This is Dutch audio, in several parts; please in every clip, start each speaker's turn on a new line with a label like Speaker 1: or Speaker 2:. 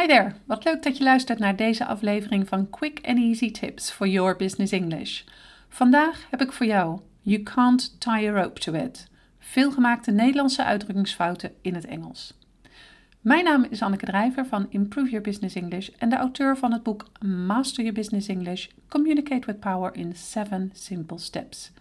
Speaker 1: Hi there, wat leuk dat je luistert naar deze aflevering van Quick and Easy Tips for Your Business English. Vandaag heb ik voor jou You can't tie a rope to it. Veelgemaakte Nederlandse uitdrukkingsfouten in het Engels. Mijn naam is Anneke Drijver van Improve Your Business English en de auteur van het boek Master Your Business English: Communicate with Power in 7 Simple Steps.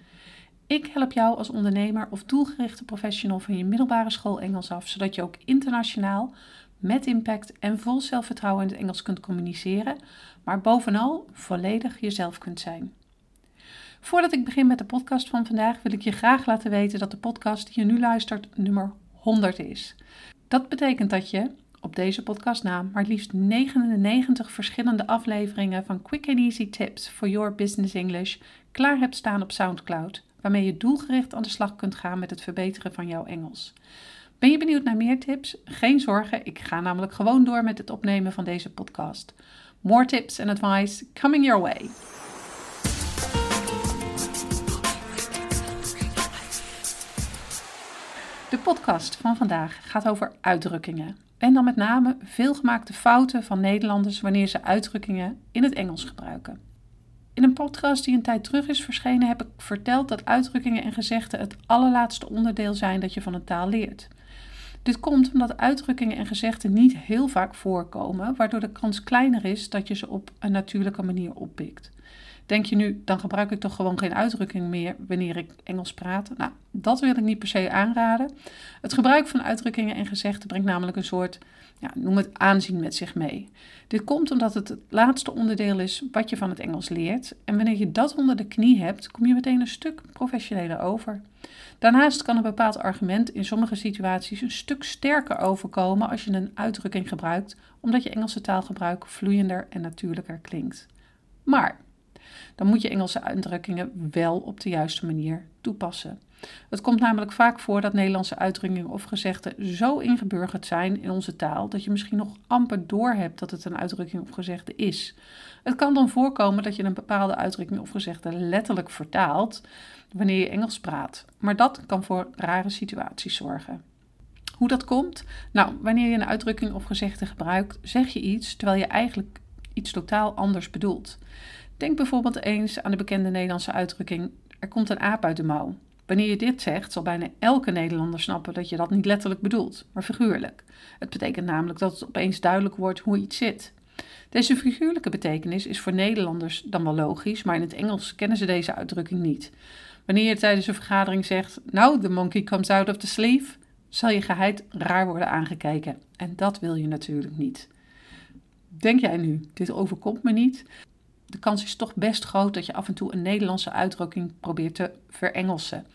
Speaker 1: Ik help jou als ondernemer of doelgerichte professional van je middelbare school Engels af, zodat je ook internationaal met impact en vol zelfvertrouwen in het Engels kunt communiceren, maar bovenal volledig jezelf kunt zijn. Voordat ik begin met de podcast van vandaag, wil ik je graag laten weten dat de podcast die je nu luistert nummer 100 is. Dat betekent dat je op deze podcastnaam maar liefst 99 verschillende afleveringen van Quick and Easy Tips for Your Business English klaar hebt staan op SoundCloud, waarmee je doelgericht aan de slag kunt gaan met het verbeteren van jouw Engels. Ben je benieuwd naar meer tips? Geen zorgen, ik ga namelijk gewoon door met het opnemen van deze podcast. More tips and advice coming your way. De podcast van vandaag gaat over uitdrukkingen. En dan met name veelgemaakte fouten van Nederlanders wanneer ze uitdrukkingen in het Engels gebruiken. In een podcast die een tijd terug is verschenen heb ik verteld dat uitdrukkingen en gezegden het allerlaatste onderdeel zijn dat je van een taal leert. Dit komt omdat uitdrukkingen en gezegden niet heel vaak voorkomen, waardoor de kans kleiner is dat je ze op een natuurlijke manier oppikt. Denk je nu, dan gebruik ik toch gewoon geen uitdrukking meer wanneer ik Engels praat? Nou, dat wil ik niet per se aanraden. Het gebruik van uitdrukkingen en gezegden brengt namelijk een soort, ja, noem het aanzien met zich mee. Dit komt omdat het het laatste onderdeel is wat je van het Engels leert. En wanneer je dat onder de knie hebt, kom je meteen een stuk professioneler over. Daarnaast kan een bepaald argument in sommige situaties een stuk sterker overkomen als je een uitdrukking gebruikt, omdat je Engelse taalgebruik vloeiender en natuurlijker klinkt. Maar dan moet je Engelse uitdrukkingen wel op de juiste manier toepassen. Het komt namelijk vaak voor dat Nederlandse uitdrukkingen of gezegden zo ingeburgerd zijn in onze taal dat je misschien nog amper doorhebt dat het een uitdrukking of gezegde is. Het kan dan voorkomen dat je een bepaalde uitdrukking of gezegde letterlijk vertaalt wanneer je Engels praat, maar dat kan voor rare situaties zorgen. Hoe dat komt? Nou, wanneer je een uitdrukking of gezegde gebruikt, zeg je iets terwijl je eigenlijk iets totaal anders bedoelt. Denk bijvoorbeeld eens aan de bekende Nederlandse uitdrukking: er komt een aap uit de mouw. Wanneer je dit zegt, zal bijna elke Nederlander snappen dat je dat niet letterlijk bedoelt, maar figuurlijk. Het betekent namelijk dat het opeens duidelijk wordt hoe iets zit. Deze figuurlijke betekenis is voor Nederlanders dan wel logisch, maar in het Engels kennen ze deze uitdrukking niet. Wanneer je tijdens een vergadering zegt: Nou, the monkey comes out of the sleeve, zal je geheid raar worden aangekeken. En dat wil je natuurlijk niet. Denk jij nu, dit overkomt me niet? De kans is toch best groot dat je af en toe een Nederlandse uitdrukking probeert te verengelsen.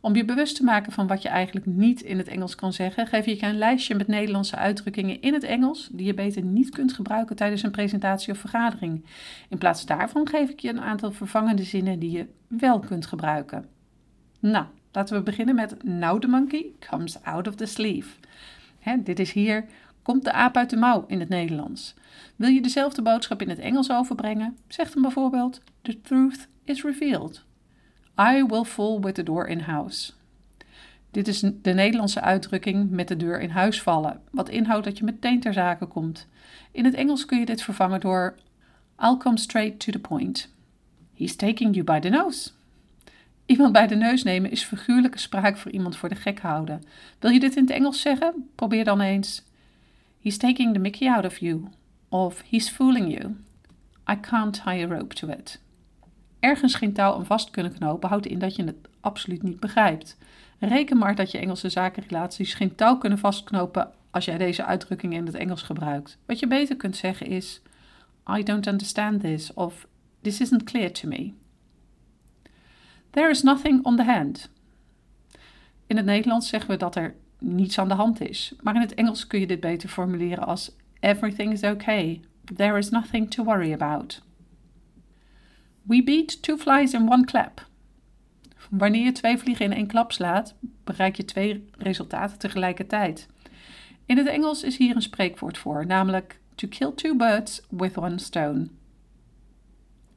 Speaker 1: Om je bewust te maken van wat je eigenlijk niet in het Engels kan zeggen, geef ik je een lijstje met Nederlandse uitdrukkingen in het Engels die je beter niet kunt gebruiken tijdens een presentatie of vergadering. In plaats daarvan geef ik je een aantal vervangende zinnen die je wel kunt gebruiken. Nou, laten we beginnen met Now the monkey comes out of the sleeve. dit is hier Komt de aap uit de mouw in het Nederlands? Wil je dezelfde boodschap in het Engels overbrengen? Zeg dan bijvoorbeeld: The truth is revealed. I will fall with the door in house. Dit is de Nederlandse uitdrukking met de deur in huis vallen, wat inhoudt dat je meteen ter zake komt. In het Engels kun je dit vervangen door I'll come straight to the point. He's taking you by the nose. Iemand bij de neus nemen is figuurlijke spraak voor iemand voor de gek houden. Wil je dit in het Engels zeggen? Probeer dan eens He's taking the mickey out of you. Of he's fooling you. I can't tie a rope to it. Ergens geen touw aan vast kunnen knopen houdt in dat je het absoluut niet begrijpt. Reken maar dat je Engelse zakenrelaties geen touw kunnen vastknopen als jij deze uitdrukking in het Engels gebruikt. Wat je beter kunt zeggen is: I don't understand this of This isn't clear to me. There is nothing on the hand. In het Nederlands zeggen we dat er niets aan de hand is. Maar in het Engels kun je dit beter formuleren als Everything is okay. There is nothing to worry about. We beat two flies in one clap. Wanneer je twee vliegen in één klap slaat, bereik je twee resultaten tegelijkertijd. In het Engels is hier een spreekwoord voor, namelijk to kill two birds with one stone.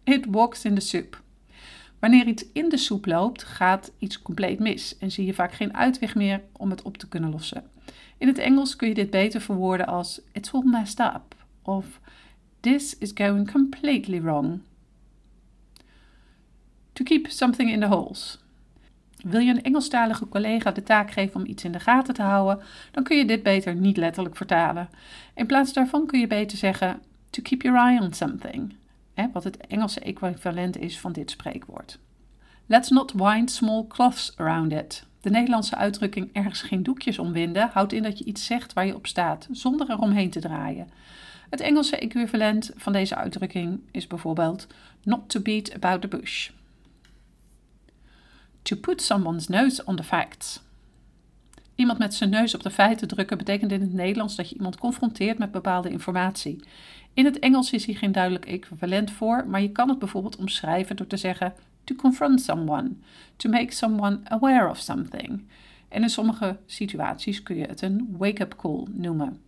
Speaker 1: It walks in the soup. Wanneer iets in de soep loopt, gaat iets compleet mis en zie je vaak geen uitweg meer om het op te kunnen lossen. In het Engels kun je dit beter verwoorden als It's all messed up of This is going completely wrong. To keep something in the holes. Wil je een Engelstalige collega de taak geven om iets in de gaten te houden, dan kun je dit beter niet letterlijk vertalen. In plaats daarvan kun je beter zeggen to keep your eye on something, hè, wat het Engelse equivalent is van dit spreekwoord. Let's not wind small cloths around it. De Nederlandse uitdrukking ergens geen doekjes omwinden houdt in dat je iets zegt waar je op staat, zonder eromheen te draaien. Het Engelse equivalent van deze uitdrukking is bijvoorbeeld not to beat about the bush. To put someone's nose on the facts. Iemand met zijn neus op de feiten drukken betekent in het Nederlands dat je iemand confronteert met bepaalde informatie. In het Engels is hier geen duidelijk equivalent voor, maar je kan het bijvoorbeeld omschrijven door te zeggen to confront someone, to make someone aware of something. En in sommige situaties kun je het een wake-up call noemen.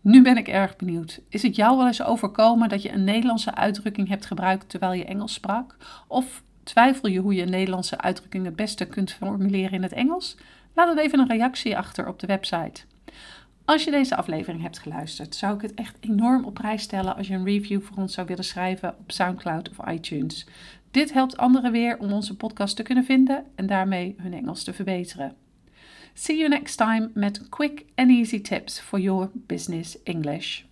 Speaker 1: Nu ben ik erg benieuwd. Is het jou wel eens overkomen dat je een Nederlandse uitdrukking hebt gebruikt terwijl je Engels sprak? Of twijfel je hoe je een Nederlandse uitdrukking het beste kunt formuleren in het Engels? Laat dan even een reactie achter op de website. Als je deze aflevering hebt geluisterd, zou ik het echt enorm op prijs stellen als je een review voor ons zou willen schrijven op SoundCloud of iTunes. Dit helpt anderen weer om onze podcast te kunnen vinden en daarmee hun Engels te verbeteren. See you next time met quick and easy tips for your business English.